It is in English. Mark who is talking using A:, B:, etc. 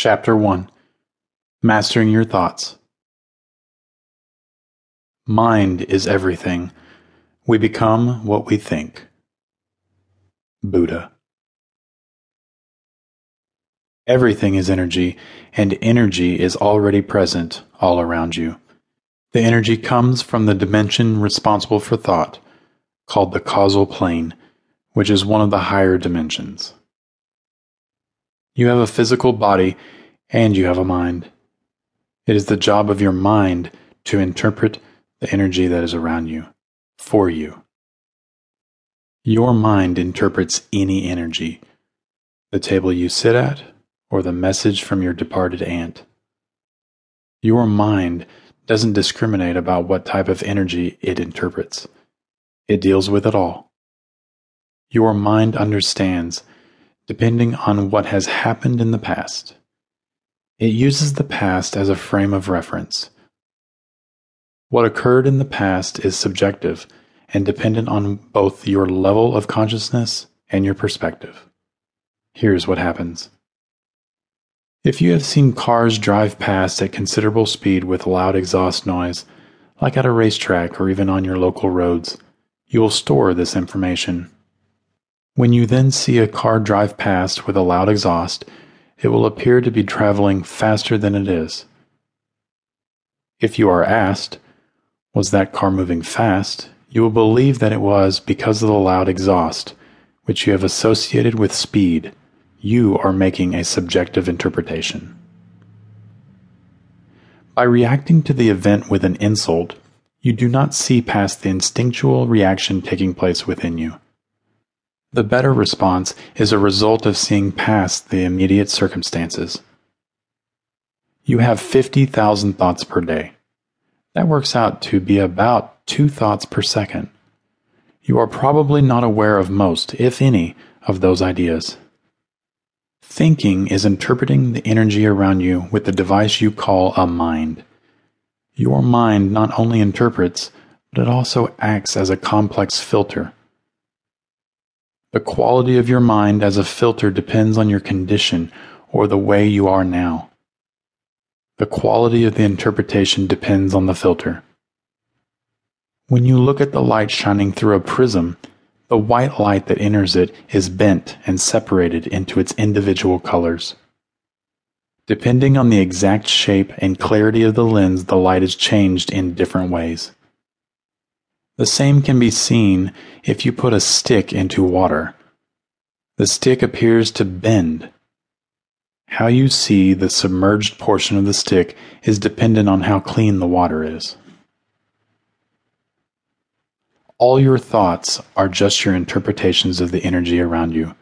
A: Chapter 1 Mastering Your Thoughts Mind is everything. We become what we think. Buddha. Everything is energy, and energy is already present all around you. The energy comes from the dimension responsible for thought, called the causal plane, which is one of the higher dimensions. You have a physical body and you have a mind. It is the job of your mind to interpret the energy that is around you for you. Your mind interprets any energy, the table you sit at, or the message from your departed aunt. Your mind doesn't discriminate about what type of energy it interprets. It deals with it all. Your mind understands depending on what has happened in the past. It uses the past as a frame of reference. What occurred in the past is subjective and dependent on both your level of consciousness and your perspective. Here's what happens. If you have seen cars drive past at considerable speed with loud exhaust noise, like at a racetrack or even on your local roads, you will store this information when you then see a car drive past with a loud exhaust, it will appear to be traveling faster than it is. If you are asked, Was that car moving fast? you will believe that it was because of the loud exhaust, which you have associated with speed. You are making a subjective interpretation. By reacting to the event with an insult, you do not see past the instinctual reaction taking place within you. The better response is a result of seeing past the immediate circumstances. You have 50,000 thoughts per day. That works out to be about two thoughts per second. You are probably not aware of most, if any, of those ideas. Thinking is interpreting the energy around you with the device you call a mind. Your mind not only interprets, but it also acts as a complex filter the quality of your mind as a filter depends on your condition or the way you are now. The quality of the interpretation depends on the filter. When you look at the light shining through a prism, the white light that enters it is bent and separated into its individual colors. Depending on the exact shape and clarity of the lens, the light is changed in different ways. The same can be seen if you put a stick into water. The stick appears to bend. How you see the submerged portion of the stick is dependent on how clean the water is. All your thoughts are just your interpretations of the energy around you.